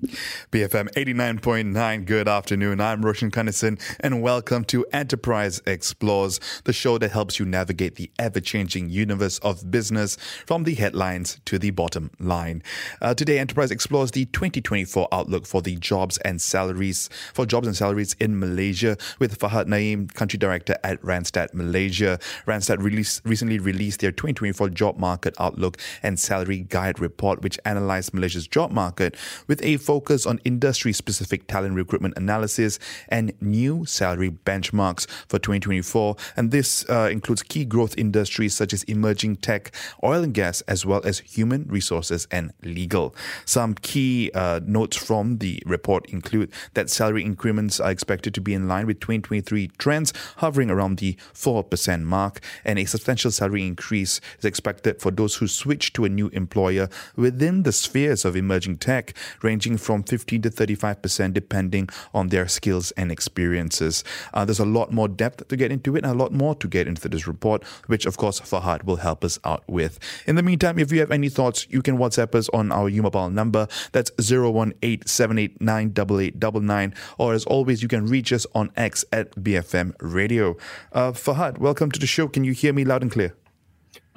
BFM 89.9, good afternoon. I'm Roshan Kanesan, and welcome to Enterprise Explores, the show that helps you navigate the ever changing universe of business from the headlines to the bottom line. Uh, today, Enterprise explores the 2024 outlook for the jobs and salaries, for jobs and salaries in Malaysia with Fahad Naeem, Country Director at Randstad Malaysia. Randstad release, recently released their 2024 job market outlook and salary guide report, which analyzed Malaysia's job market with a focus on industry specific talent recruitment analysis and new salary benchmarks for 2024. And this uh, includes key growth industries such as emerging tech, oil and gas, as well as human resources and legal. Some key uh, notes from the report include that salary increments are expected to be in line with 2023 trends, hovering around the 4% mark, and a substantial salary increase is expected for those who switch to a new employer within the spheres of emerging tech, ranging from 15 to 35% depending on their skills and experiences. Uh, there's a lot more depth to get into it and a lot more to get into this report, which of course Fahad will help us out with. In the meantime, if you have any thoughts, you can WhatsApp us on our U-Mobile number. That's 018 or as always, you can reach us on X at BFM Radio. Uh, Fahad, welcome to the show. Can you hear me loud and clear?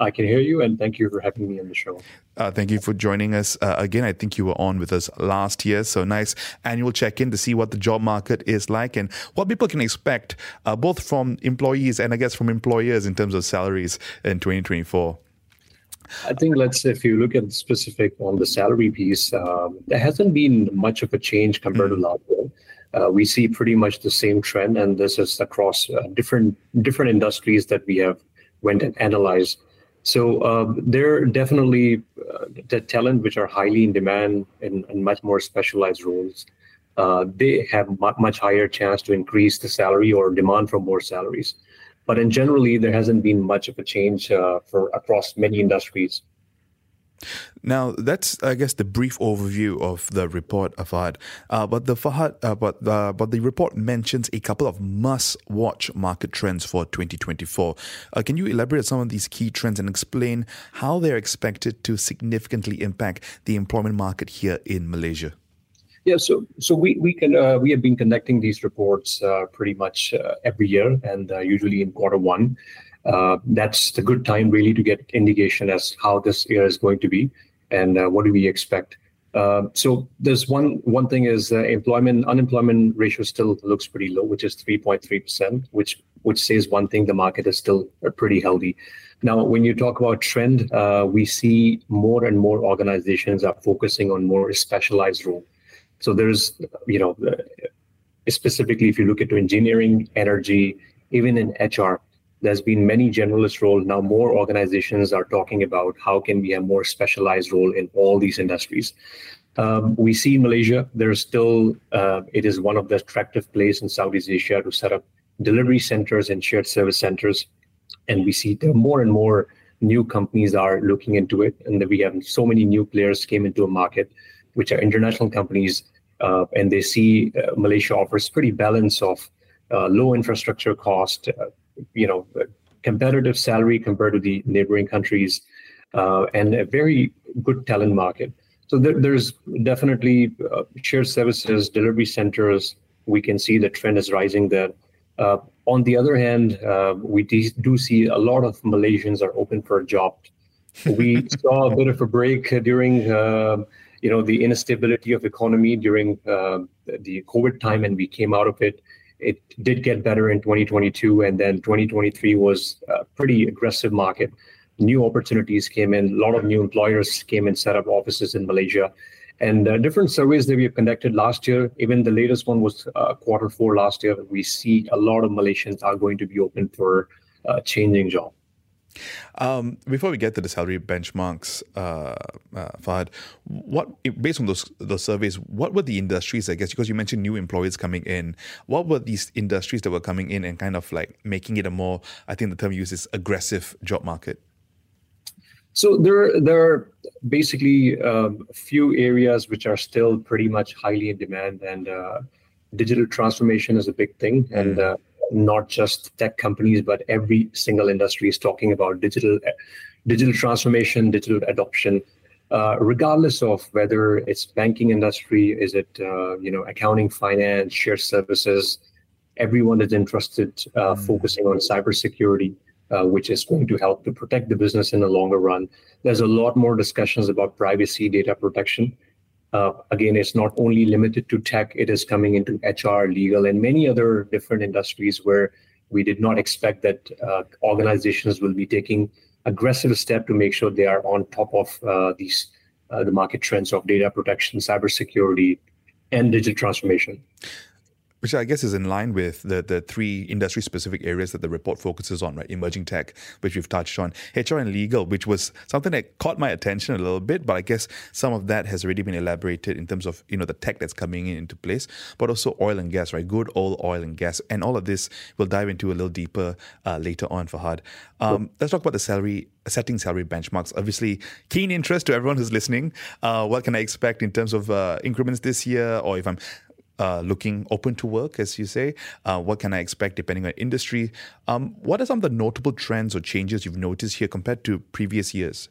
I can hear you, and thank you for having me on the show. Uh, thank you for joining us uh, again. I think you were on with us last year, so nice annual check in to see what the job market is like and what people can expect, uh, both from employees and I guess from employers in terms of salaries in 2024. I think let's if you look at specific on the salary piece, um, there hasn't been much of a change compared mm-hmm. to last year. Uh, we see pretty much the same trend, and this is across uh, different different industries that we have went and analyzed. So uh, there are definitely uh, the talent which are highly in demand in, in much more specialized roles. Uh, they have much higher chance to increase the salary or demand for more salaries. But in generally, there hasn't been much of a change uh, for across many industries. Now that's, I guess, the brief overview of the report, Fahad. Uh, but the Fahad, uh, but uh, but the report mentions a couple of must-watch market trends for 2024. Uh, can you elaborate some of these key trends and explain how they're expected to significantly impact the employment market here in Malaysia? Yeah, so so we we can uh, we have been conducting these reports uh, pretty much uh, every year, and uh, usually in quarter one uh, that's the good time really to get indication as how this year is going to be and uh, what do we expect. Uh, so there's one one thing is employment unemployment ratio still looks pretty low, which is 3.3 percent, which which says one thing: the market is still uh, pretty healthy. Now, when you talk about trend, uh, we see more and more organizations are focusing on more specialized role. So there's you know specifically if you look at engineering, energy, even in HR, there's been many generalist roles. Now more organizations are talking about how can we have more specialized role in all these industries. Um, we see in Malaysia, there's still, uh, it is one of the attractive places in Southeast Asia to set up delivery centers and shared service centers. And we see there are more and more new companies are looking into it. And that we have so many new players came into a market, which are international companies. Uh, and they see uh, Malaysia offers pretty balance of uh, low infrastructure cost, uh, you know, competitive salary compared to the neighboring countries, uh, and a very good talent market. So there, there's definitely uh, shared services, delivery centers. We can see the trend is rising there. Uh, on the other hand, uh, we do see a lot of Malaysians are open for a job. We saw a bit of a break during, uh, you know, the instability of economy during uh, the COVID time, and we came out of it it did get better in 2022, and then 2023 was a pretty aggressive market. New opportunities came in, a lot of new employers came and set up offices in Malaysia. And uh, different surveys that we have conducted last year, even the latest one was uh, quarter four last year, we see a lot of Malaysians are going to be open for uh, changing job. Um, before we get to the salary benchmarks, uh, uh, Fahad, what based on those those surveys, what were the industries? I guess because you mentioned new employers coming in, what were these industries that were coming in and kind of like making it a more, I think the term used is aggressive job market. So there, there are basically um, a few areas which are still pretty much highly in demand, and uh, digital transformation is a big thing. And mm. uh, not just tech companies, but every single industry is talking about digital digital transformation, digital adoption. Uh, regardless of whether it's banking industry, is it uh, you know accounting, finance, shared services, everyone is interested, uh, mm. focusing on cybersecurity, uh, which is going to help to protect the business in the longer run. There's a lot more discussions about privacy, data protection. Uh, again, it's not only limited to tech; it is coming into HR, legal, and many other different industries where we did not expect that uh, organizations will be taking aggressive step to make sure they are on top of uh, these uh, the market trends of data protection, cybersecurity, and digital transformation which I guess is in line with the, the three industry specific areas that the report focuses on, right? Emerging tech, which we've touched on, HR and legal, which was something that caught my attention a little bit, but I guess some of that has already been elaborated in terms of, you know, the tech that's coming in into place, but also oil and gas, right? Good old oil and gas. And all of this we'll dive into a little deeper uh, later on, Fahad. Um, let's talk about the salary setting salary benchmarks. Obviously, keen interest to everyone who's listening. Uh, what can I expect in terms of uh, increments this year, or if I'm uh, looking open to work, as you say? Uh, what can I expect depending on industry? Um, what are some of the notable trends or changes you've noticed here compared to previous years?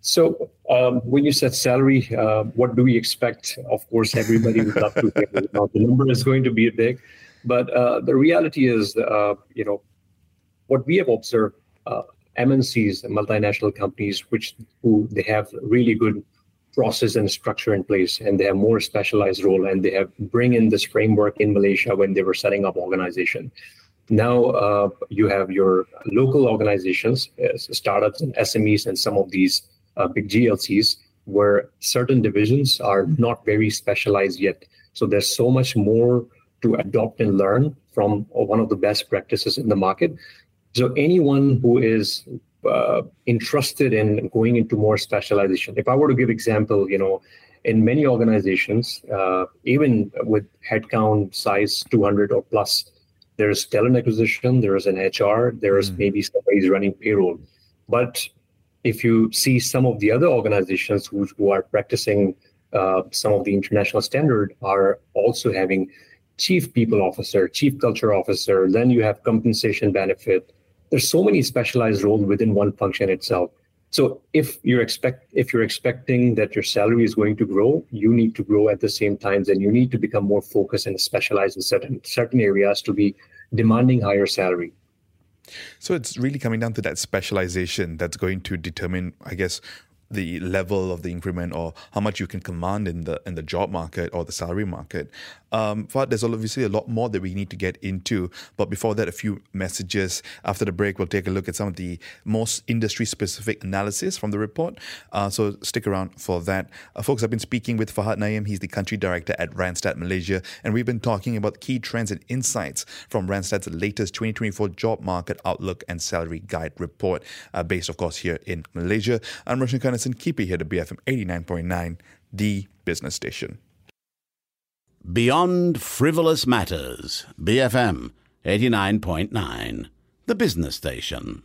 So, um, when you said salary, uh, what do we expect? Of course, everybody would love to hear the number is going to be big, but uh, the reality is, uh, you know, what we have observed, MNCs, multinational companies, which who they have really good process and structure in place and they have more specialized role and they have bring in this framework in malaysia when they were setting up organization. Now uh, you have your local organizations uh, startups and smes and some of these uh, big glcs where certain divisions are not very specialized yet. So there's so much more to adopt and learn from one of the best practices in the market. So anyone who is uh, interested in going into more specialization. If I were to give example, you know, in many organizations, uh, even with headcount size 200 or plus, there's talent acquisition, there's an HR, there's mm. maybe somebody's running payroll. But if you see some of the other organizations who, who are practicing uh, some of the international standard are also having chief people officer, chief culture officer, then you have compensation benefit, there's so many specialized roles within one function itself. So if you're expect if you're expecting that your salary is going to grow, you need to grow at the same times, and you need to become more focused and specialized in certain certain areas to be demanding higher salary. So it's really coming down to that specialization that's going to determine, I guess, the level of the increment or how much you can command in the in the job market or the salary market. Um, but there's obviously a lot more that we need to get into. But before that, a few messages. After the break, we'll take a look at some of the most industry specific analysis from the report. Uh, so stick around for that. Uh, folks, I've been speaking with Fahad Naeem. He's the country director at Randstad Malaysia. And we've been talking about key trends and insights from Randstad's latest 2024 job market outlook and salary guide report, uh, based, of course, here in Malaysia. I'm Roshan Kanesan. Keep it here to BFM 89.9, the business station. Beyond Frivolous Matters, BFM 89.9, the business station.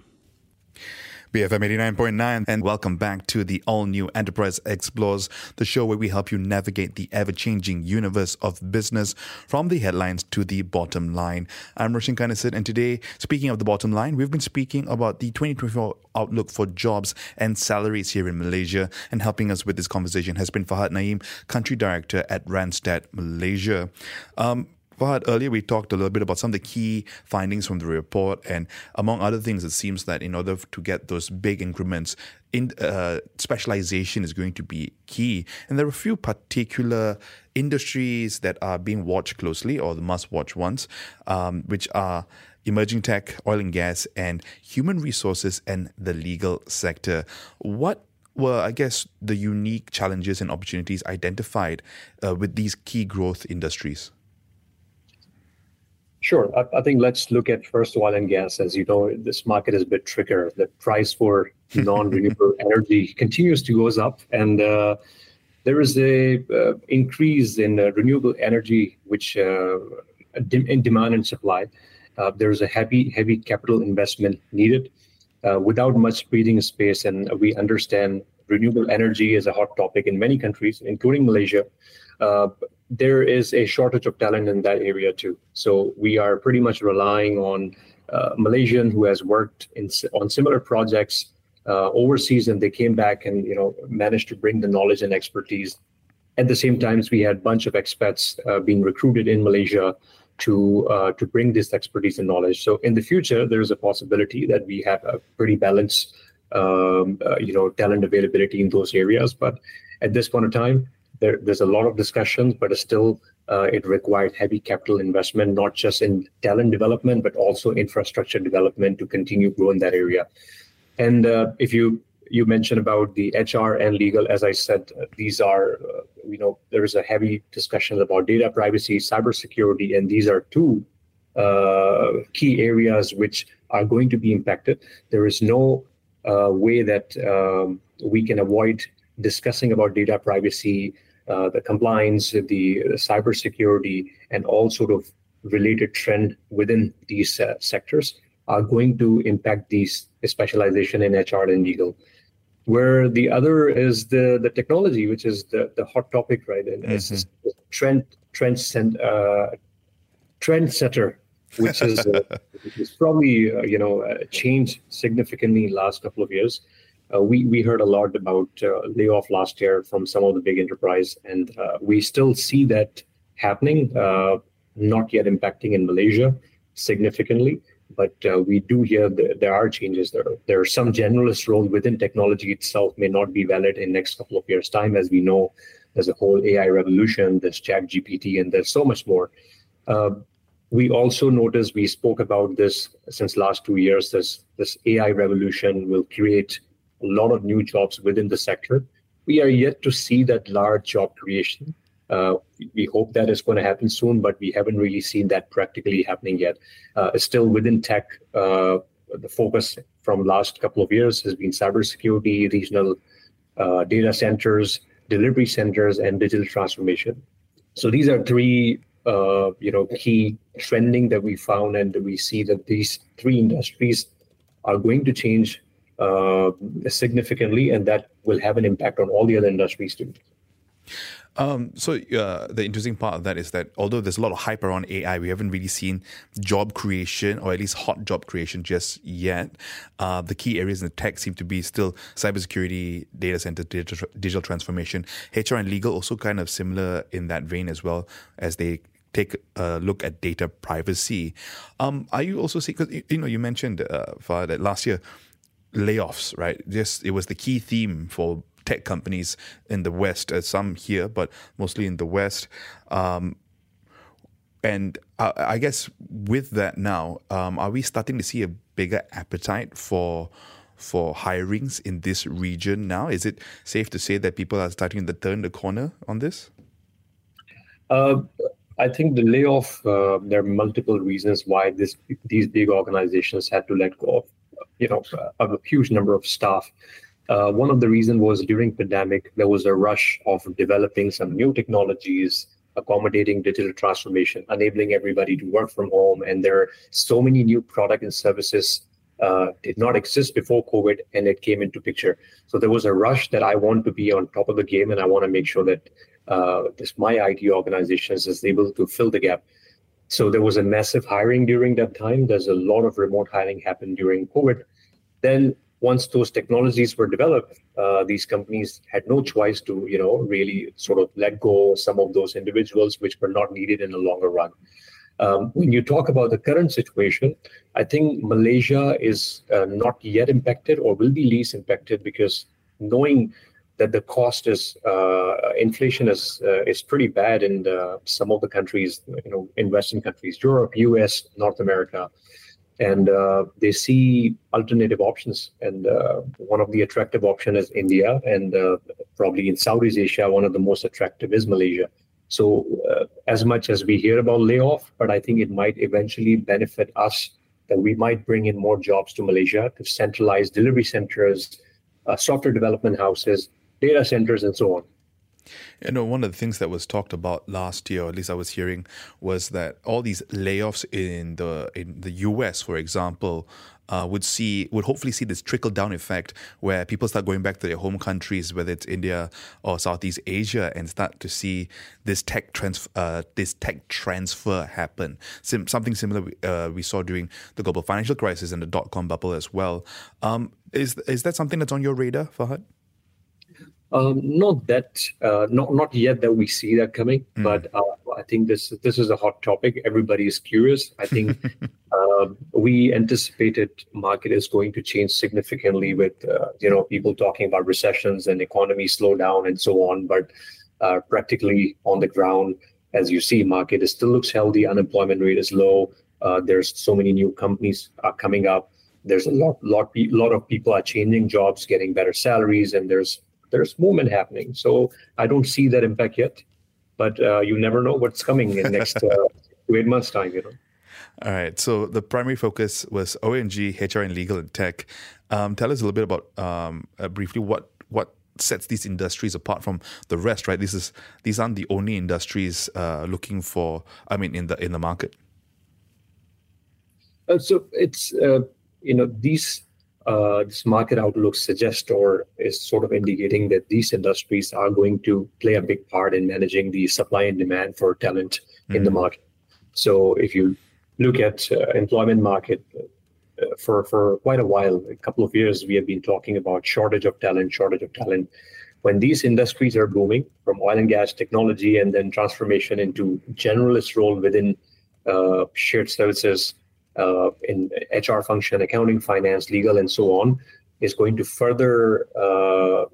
BFM 89.9, and welcome back to the all new Enterprise Explores, the show where we help you navigate the ever changing universe of business from the headlines to the bottom line. I'm Roshan Kanesan, and today, speaking of the bottom line, we've been speaking about the 2024 outlook for jobs and salaries here in Malaysia. And helping us with this conversation has been Fahad Naeem, Country Director at Randstad Malaysia. Um, Fahad, earlier we talked a little bit about some of the key findings from the report, and among other things, it seems that in order to get those big increments, in uh, specialization is going to be key. And there are a few particular industries that are being watched closely, or the must-watch ones, um, which are emerging tech, oil and gas, and human resources and the legal sector. What were, I guess, the unique challenges and opportunities identified uh, with these key growth industries? Sure. I, I, think let's look at first oil and gas. As you know, this market is a bit trickier. The price for non-renewable energy continues to goes up, and uh, there is a uh, increase in uh, renewable energy, which uh, in demand and supply. Uh, there is a heavy, heavy capital investment needed uh, without much breathing space, and we understand renewable energy is a hot topic in many countries, including Malaysia. There is a shortage of talent in that area too. So we are pretty much relying on uh, Malaysian who has worked in, on similar projects uh, overseas, and they came back and you know managed to bring the knowledge and expertise. At the same time, we had a bunch of expats uh, being recruited in Malaysia to uh, to bring this expertise and knowledge. So in the future, there is a possibility that we have a pretty balanced, um, uh, you know, talent availability in those areas. But at this point in time, there, there's a lot of discussions, but still uh, it required heavy capital investment, not just in talent development, but also infrastructure development to continue growing that area. And uh, if you you mentioned about the HR and legal, as I said, uh, these are uh, you know there is a heavy discussion about data privacy, cybersecurity, and these are two uh, key areas which are going to be impacted. There is no uh, way that um, we can avoid discussing about data privacy uh, the compliance, the, cybersecurity, and all sort of related trend within these uh, sectors are going to impact these specialization in HR and legal. Where the other is the the technology, which is the, the hot topic, right? And mm-hmm. it's trend trend uh, trend setter, which is uh, which is probably uh, you know uh, changed significantly in the last couple of years. Uh, we we heard a lot about uh, layoff last year from some of the big enterprise, and uh, we still see that happening. Uh, not yet impacting in Malaysia significantly, but uh, we do hear that there are changes. There there are some generalist roles within technology itself may not be valid in next couple of years' time, as we know. There's a whole AI revolution. There's Chat GPT, and there's so much more. Uh, we also noticed we spoke about this since last two years. This this AI revolution will create a lot of new jobs within the sector. We are yet to see that large job creation. Uh, we hope that is going to happen soon, but we haven't really seen that practically happening yet. Uh, still within tech, uh, the focus from last couple of years has been cybersecurity, regional uh, data centers, delivery centers, and digital transformation. So these are three, uh, you know, key trending that we found, and we see that these three industries are going to change uh, significantly, and that will have an impact on all the other industries too. Um, so uh, the interesting part of that is that although there's a lot of hype around AI, we haven't really seen job creation or at least hot job creation just yet. Uh, the key areas in the tech seem to be still cybersecurity, data center, digital, digital transformation, HR and legal also kind of similar in that vein as well as they take a look at data privacy. Um, are you also seeing? Because you know you mentioned uh, that last year layoffs, right? Just it was the key theme for tech companies in the West, uh, some here, but mostly in the West. Um, and I, I, guess with that now, um, are we starting to see a bigger appetite for for hirings in this region now? Is it safe to say that people are starting to turn the corner on this? Uh, I think the layoff. Uh, there are multiple reasons why this these big organizations had to let go of you know of a huge number of staff. Uh, one of the reasons was during pandemic there was a rush of developing some new technologies, accommodating digital transformation, enabling everybody to work from home, and there are so many new product and services uh, did not exist before COVID, and it came into picture. So there was a rush that I want to be on top of the game, and I want to make sure that uh, this my IT organization is able to fill the gap. So there was a massive hiring during that time. There's a lot of remote hiring happened during COVID. Then once those technologies were developed, uh, these companies had no choice to, you know, really sort of let go some of those individuals which were not needed in the longer run. Um, when you talk about the current situation, I think Malaysia is uh, not yet impacted or will be least impacted because knowing that the cost is uh, inflation is uh, is pretty bad in the, some of the countries, you know, in Western countries, Europe, U.S., North America, and uh, they see alternative options. And uh, one of the attractive option is India, and uh, probably in Southeast Asia, one of the most attractive is Malaysia. So uh, as much as we hear about layoff, but I think it might eventually benefit us that we might bring in more jobs to Malaysia to centralize delivery centers, software development houses, data centers, and so on. You know, one of the things that was talked about last year, or at least I was hearing, was that all these layoffs in the in the U.S., for example, uh, would see would hopefully see this trickle down effect where people start going back to their home countries, whether it's India or Southeast Asia, and start to see this tech trans uh, this tech transfer happen. Sim- something similar uh, we saw during the global financial crisis and the dot com bubble as well. Um, is is that something that's on your radar, Fahad? Um, not that, uh, not not yet that we see that coming, mm. but uh, I think this this is a hot topic. Everybody is curious. I think uh, we anticipated market is going to change significantly with uh, you know people talking about recessions and economy slowdown and so on. But uh, practically on the ground, as you see, market is still looks healthy. Unemployment rate is low. Uh, there's so many new companies are coming up. There's a lot lot lot of people are changing jobs, getting better salaries, and there's there's movement happening. So I don't see that impact yet, but uh, you never know what's coming in next uh, eight months' time. You know. All right. So the primary focus was ONG, HR, and legal and tech. Um, tell us a little bit about um, uh, briefly what what sets these industries apart from the rest. Right. This is these aren't the only industries uh, looking for. I mean, in the in the market. Uh, so it's uh, you know these uh, this market outlook suggests or is sort of indicating that these industries are going to play a big part in managing the supply and demand for talent mm-hmm. in the mm-hmm. market. So if you look at uh, employment market uh, for for quite a while, a couple of years, we have been talking about shortage of talent, shortage of talent. When these industries are booming, from oil and gas technology, and then transformation into generalist role within uh, shared services uh, in HR function, accounting, finance, legal, and so on, is going to further. Uh,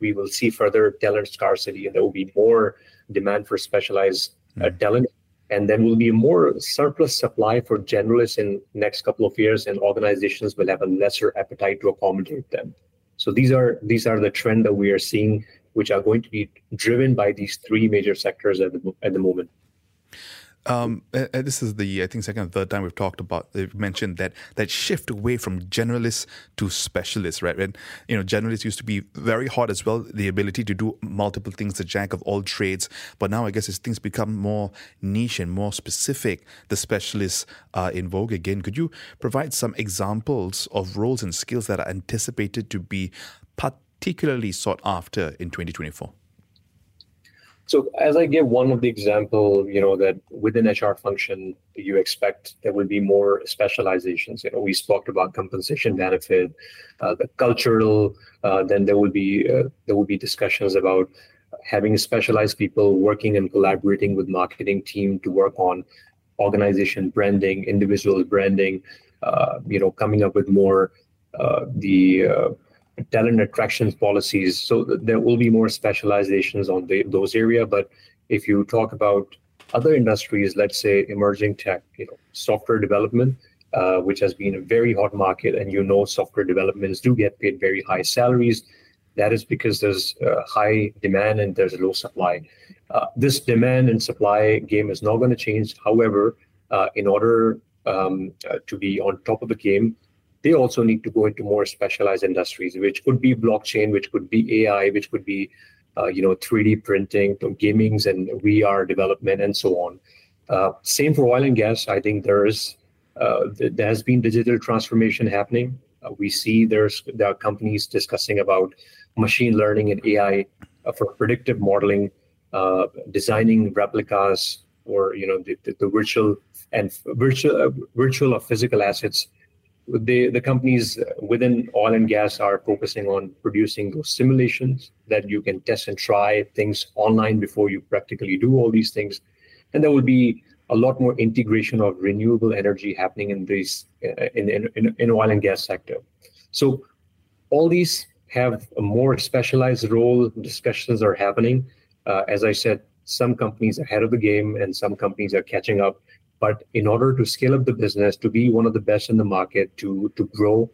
we will see further talent scarcity, and there will be more demand for specialized uh, mm. talent, and then will be more surplus supply for generalists in next couple of years, and organizations will have a lesser appetite to accommodate them. So these are these are the trend that we are seeing, which are going to be driven by these three major sectors at the at the moment. Um, this is the I think second or third time we've talked about. They've mentioned that that shift away from generalists to specialists, right? And you know, generalists used to be very hot as well, the ability to do multiple things, the jack of all trades. But now I guess as things become more niche and more specific, the specialists are in vogue again. Could you provide some examples of roles and skills that are anticipated to be particularly sought after in 2024? So as I give one of the example, you know, that within HR function, you expect there will be more specializations. You know, we spoke about compensation benefit, uh, the cultural. Uh, then there will be uh, there will be discussions about having specialized people working and collaborating with marketing team to work on organization branding, individual branding. Uh, you know, coming up with more uh, the uh, talent attractions policies. So there will be more specializations on the, those area. But if you talk about other industries, let's say emerging tech, you know, software development, uh, which has been a very hot market, and you know, software developments do get paid very high salaries. That is because there's uh, high demand and there's low supply. Uh, this demand and supply game is not going to change. However, uh, in order um, uh, to be on top of the game, they also need to go into more specialized industries, which could be blockchain, which could be AI, which could be uh, you know 3D printing, gamings, and VR development, and so on. Uh, same for oil and gas. I think there is uh, there has been digital transformation happening. Uh, we see there's there are companies discussing about machine learning and AI uh, for predictive modeling, uh, designing replicas or you know the, the, the virtual and virtual virtual or physical assets the, the companies within oil and gas are focusing on producing those simulations that you can test and try things online before you practically do all these things. And there will be a lot more integration of renewable energy happening in uh, in, in, in oil and gas sector. So all these have a more specialized role. Discussions are happening. Uh, as I said, some companies ahead of the game and some companies are catching up. But in order to scale up the business, to be one of the best in the market, to to grow,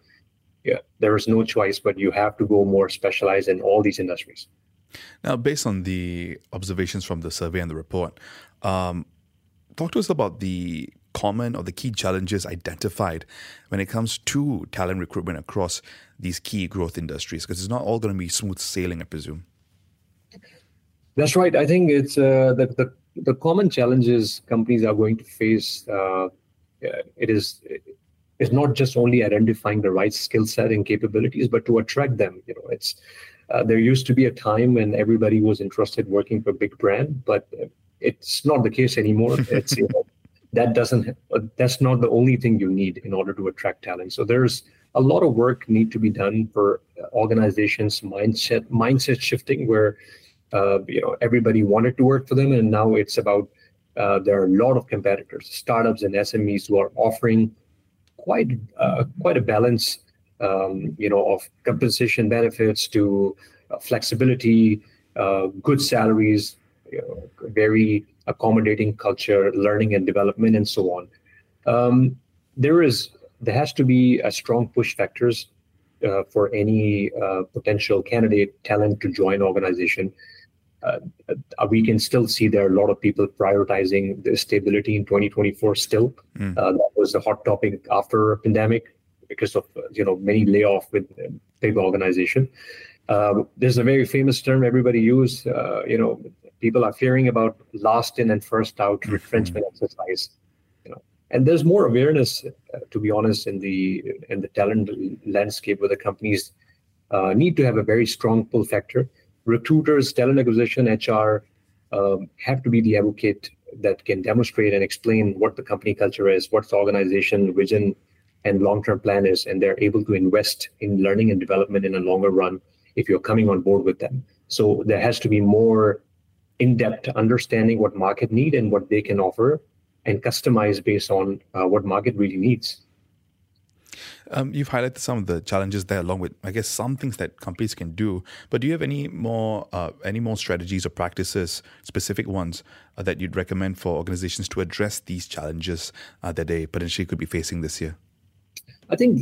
yeah, there is no choice, but you have to go more specialized in all these industries. Now, based on the observations from the survey and the report, um, talk to us about the common or the key challenges identified when it comes to talent recruitment across these key growth industries, because it's not all going to be smooth sailing, I presume. That's right. I think it's uh, the, the the common challenges companies are going to face. Uh, it is it's not just only identifying the right skill set and capabilities, but to attract them. You know, it's uh, there used to be a time when everybody was interested working for a big brand, but it's not the case anymore. It's you know, that doesn't that's not the only thing you need in order to attract talent. So there's a lot of work need to be done for organizations mindset mindset shifting where uh, you know everybody wanted to work for them and now it's about uh, there are a lot of competitors startups and smes who are offering quite uh, quite a balance um, you know of compensation benefits to uh, flexibility uh, good salaries you know, very accommodating culture learning and development and so on um, there is there has to be a strong push factors for any potential candidate talent to join organization. Uh, uh, we can still see there are a lot of people prioritizing the stability in 2024 still. Mm. that was a hot topic after a pandemic because of you know many layoff with big organization. there's a very famous term everybody use. you know, people are fearing about last in and first out mm-hmm. retrenchment exercise and there's more awareness uh, to be honest in the in the talent landscape where the companies uh, need to have a very strong pull factor recruiters talent acquisition hr um, have to be the advocate that can demonstrate and explain what the company culture is what the organization vision and long-term plan is and they're able to invest in learning and development in a longer run if you're coming on board with them so there has to be more in-depth understanding what market need and what they can offer and customize based on uh, what market really needs. Um, you've highlighted some of the challenges there, along with, I guess, some things that companies can do. But do you have any more, uh, any more strategies or practices, specific ones, uh, that you'd recommend for organizations to address these challenges uh, that they potentially could be facing this year? I think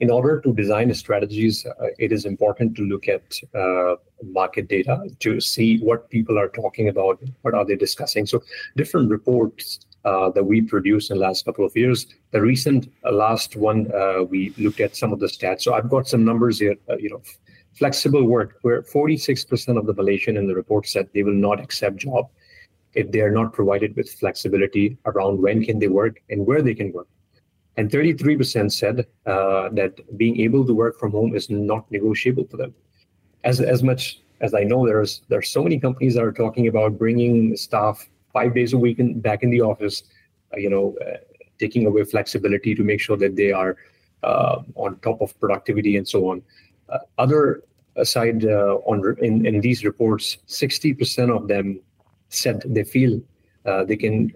in order to design strategies, uh, it is important to look at uh, market data to see what people are talking about, what are they discussing. So, different reports uh, that we produced in the last couple of years. The recent uh, last one, uh, we looked at some of the stats. So I've got some numbers here. Uh, you know, flexible work, where 46% of the Malaysian in the report said they will not accept job if they are not provided with flexibility around when can they work and where they can work. And 33% said that being able to work from home is not negotiable for them. As as much as I know, there's there's so many companies that are talking about bringing staff five days a week in, back in the office, uh, you know, uh, taking away flexibility to make sure that they are uh, on top of productivity and so on. Other aside on in, in these reports, 60% of them said they feel they can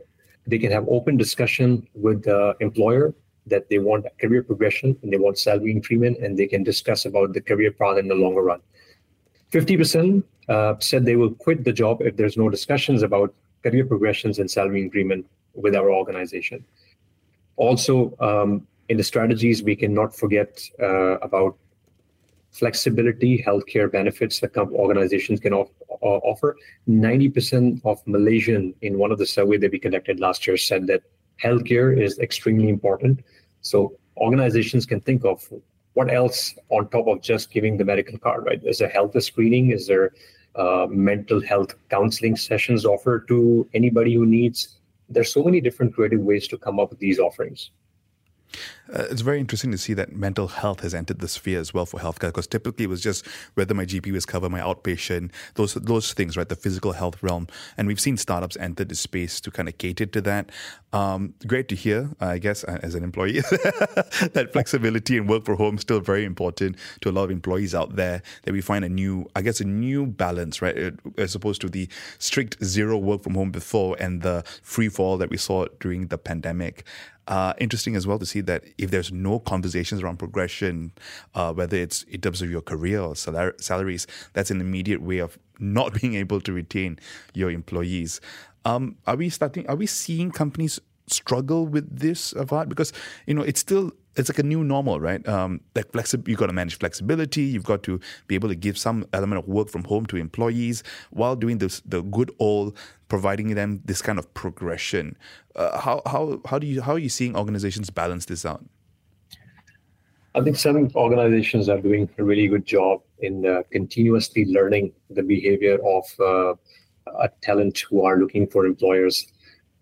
they can have open discussion with the employer that they want career progression and they want salary increment and they can discuss about the career path in the longer run. 50% uh, said they will quit the job if there's no discussions about career progressions and salary increment with our organization. Also, um, in the strategies, we cannot forget uh, about flexibility, healthcare benefits that organizations can off- offer. 90% of Malaysian in one of the survey that we conducted last year said that healthcare is extremely important. So organizations can think of what else on top of just giving the medical card, right? Is there health screening? Is there uh, mental health counseling sessions offered to anybody who needs. There's so many different creative ways to come up with these offerings. Uh, it's very interesting to see that mental health has entered the sphere as well for healthcare because typically it was just whether my GP was covered, my outpatient, those those things, right? The physical health realm, and we've seen startups enter the space to kind of cater to that. Um, great to hear, I guess, as an employee, that flexibility and work from home is still very important to a lot of employees out there. That we find a new, I guess, a new balance, right, as opposed to the strict zero work from home before and the free fall that we saw during the pandemic. Uh, interesting as well to see that if there's no conversations around progression, uh, whether it's in terms of your career or salar- salaries, that's an immediate way of not being able to retain your employees. Um, are we starting? Are we seeing companies struggle with this, Fahad? Because you know it's still it's like a new normal, right? Um, like flexi- you've got to manage flexibility. You've got to be able to give some element of work from home to employees while doing this, the good old providing them this kind of progression. Uh, how how how do you how are you seeing organizations balance this out? I think some organizations are doing a really good job in uh, continuously learning the behavior of uh, uh, talent who are looking for employers.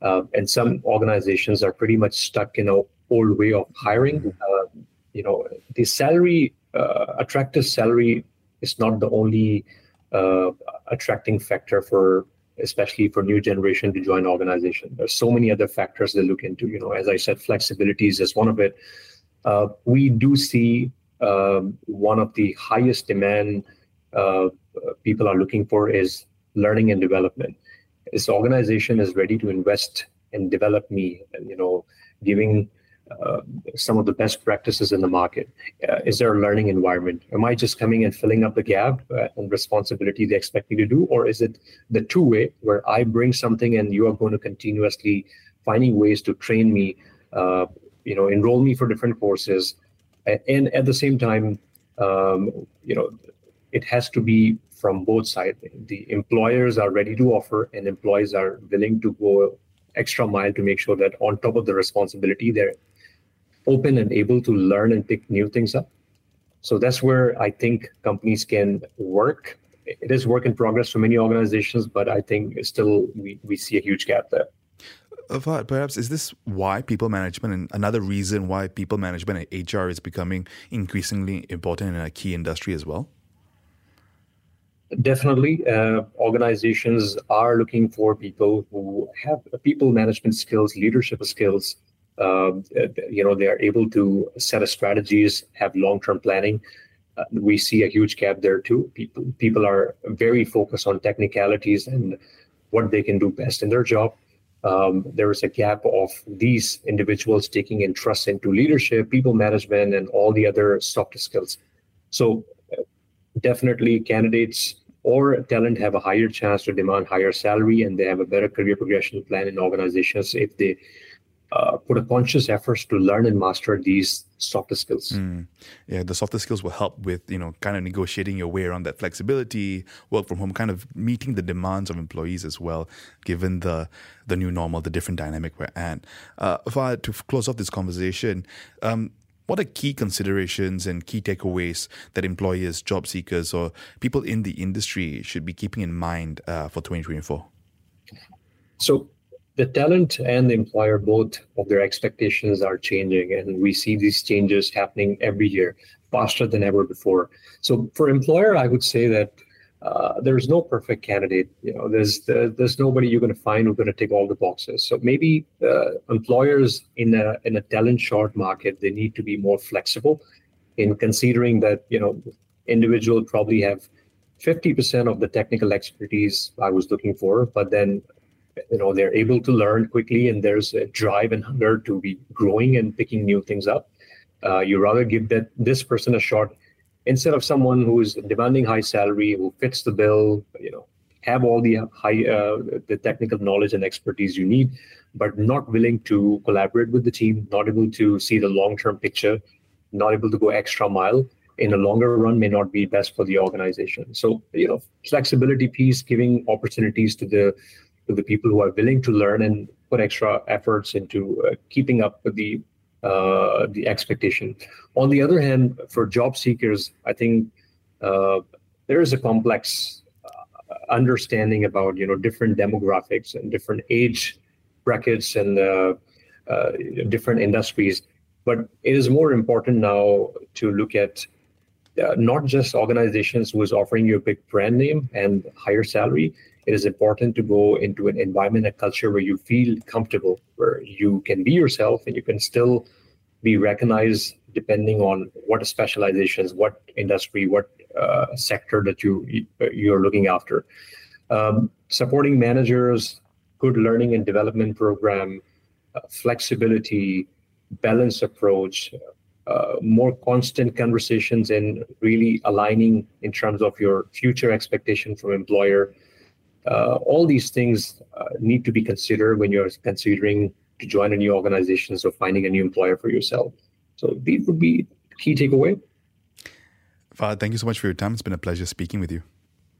Uh, and some organizations are pretty much stuck in an old way of hiring. Uh, you know, the salary, uh, attractive salary, is not the only uh, attracting factor for especially for new generation to join organization. There's so many other factors they look into. You know, as I said, flexibility is just one of it. Uh, we do see um, one of the highest demand uh, people are looking for is learning and development. This organization is ready to invest and develop me, and you know, giving uh, some of the best practices in the market? Uh, is there a learning environment? Am I just coming and filling up the gap uh, and responsibility they expect me to do, or is it the two way where I bring something and you are going to continuously finding ways to train me, uh, you know, enroll me for different courses, and at the same time, um, you know, it has to be from both sides. The employers are ready to offer, and employees are willing to go extra mile to make sure that on top of the responsibility, they're open and able to learn and pick new things up. So that's where I think companies can work. It is work in progress for many organizations, but I think still we, we see a huge gap there. Uh, perhaps is this why people management and another reason why people management and HR is becoming increasingly important in a key industry as well? Definitely, uh, organizations are looking for people who have people management skills, leadership skills, you know they are able to set a strategies have long-term planning. Uh, we see a huge gap there too. People people are very focused on technicalities and what they can do best in their job. Um, there is a gap of these individuals taking interest into leadership people management and all the other soft skills. So uh, definitely candidates or talent have a higher chance to demand higher salary and they have a better career progression plan in organizations if they uh, put a conscious effort to learn and master these softer skills. Mm. Yeah, the softer skills will help with you know kind of negotiating your way around that flexibility, work from home, kind of meeting the demands of employees as well, given the the new normal, the different dynamic we're at. Uh, to close off this conversation. Um, what are key considerations and key takeaways that employers, job seekers, or people in the industry should be keeping in mind uh, for 2024? So, the talent and the employer both of their expectations are changing and we see these changes happening every year faster than ever before. So for employer i would say that uh, there's no perfect candidate you know there's there's nobody you're going to find who's going to tick all the boxes. So maybe uh, employers in a in a talent short market they need to be more flexible in considering that you know individual probably have 50% of the technical expertise I was looking for, but then you know they're able to learn quickly and there's a drive and hunger to be growing and picking new things up. Uh, you rather give that this person a shot instead of someone who's demanding high salary who fits the bill you know have all the high uh, the technical knowledge and expertise you need but not willing to collaborate with the team not able to see the long term picture not able to go extra mile in the longer run may not be best for the organization. So you know flexibility piece giving opportunities to the to the people who are willing to learn and put extra efforts into uh, keeping up with the uh, the expectation. On the other hand, for job seekers, I think uh, there is a complex uh, understanding about you know different demographics and different age brackets and uh, uh, different industries. But it is more important now to look at not just organizations who is offering you a big brand name and higher salary it is important to go into an environment, a culture where you feel comfortable, where you can be yourself and you can still be recognized depending on what specializations, what industry, what uh, sector that you you're looking after. Um, supporting managers, good learning and development program, uh, flexibility, balanced approach, uh, more constant conversations, and really aligning in terms of your future expectation from employer uh, all these things uh, need to be considered when you're considering to join a new organization or finding a new employer for yourself. So these would be key takeaway. Fahad, thank you so much for your time. It's been a pleasure speaking with you.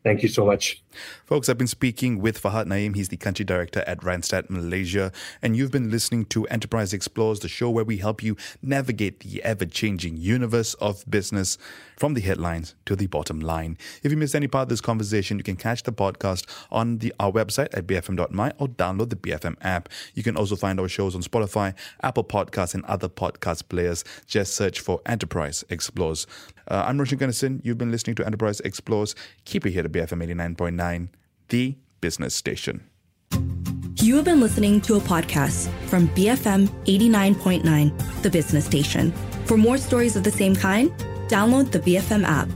Thank you so much. Folks, I've been speaking with Fahad Naeem. He's the country director at Randstad Malaysia. And you've been listening to Enterprise Explores, the show where we help you navigate the ever changing universe of business from the headlines to the bottom line. If you missed any part of this conversation, you can catch the podcast on the, our website at bfm.my or download the BFM app. You can also find our shows on Spotify, Apple Podcasts, and other podcast players. Just search for Enterprise Explores. Uh, I'm Roshan Kanesan. You've been listening to Enterprise Explores. Keep it here to BFM 89.9, the business station. You have been listening to a podcast from BFM 89.9, the business station. For more stories of the same kind, download the BFM app.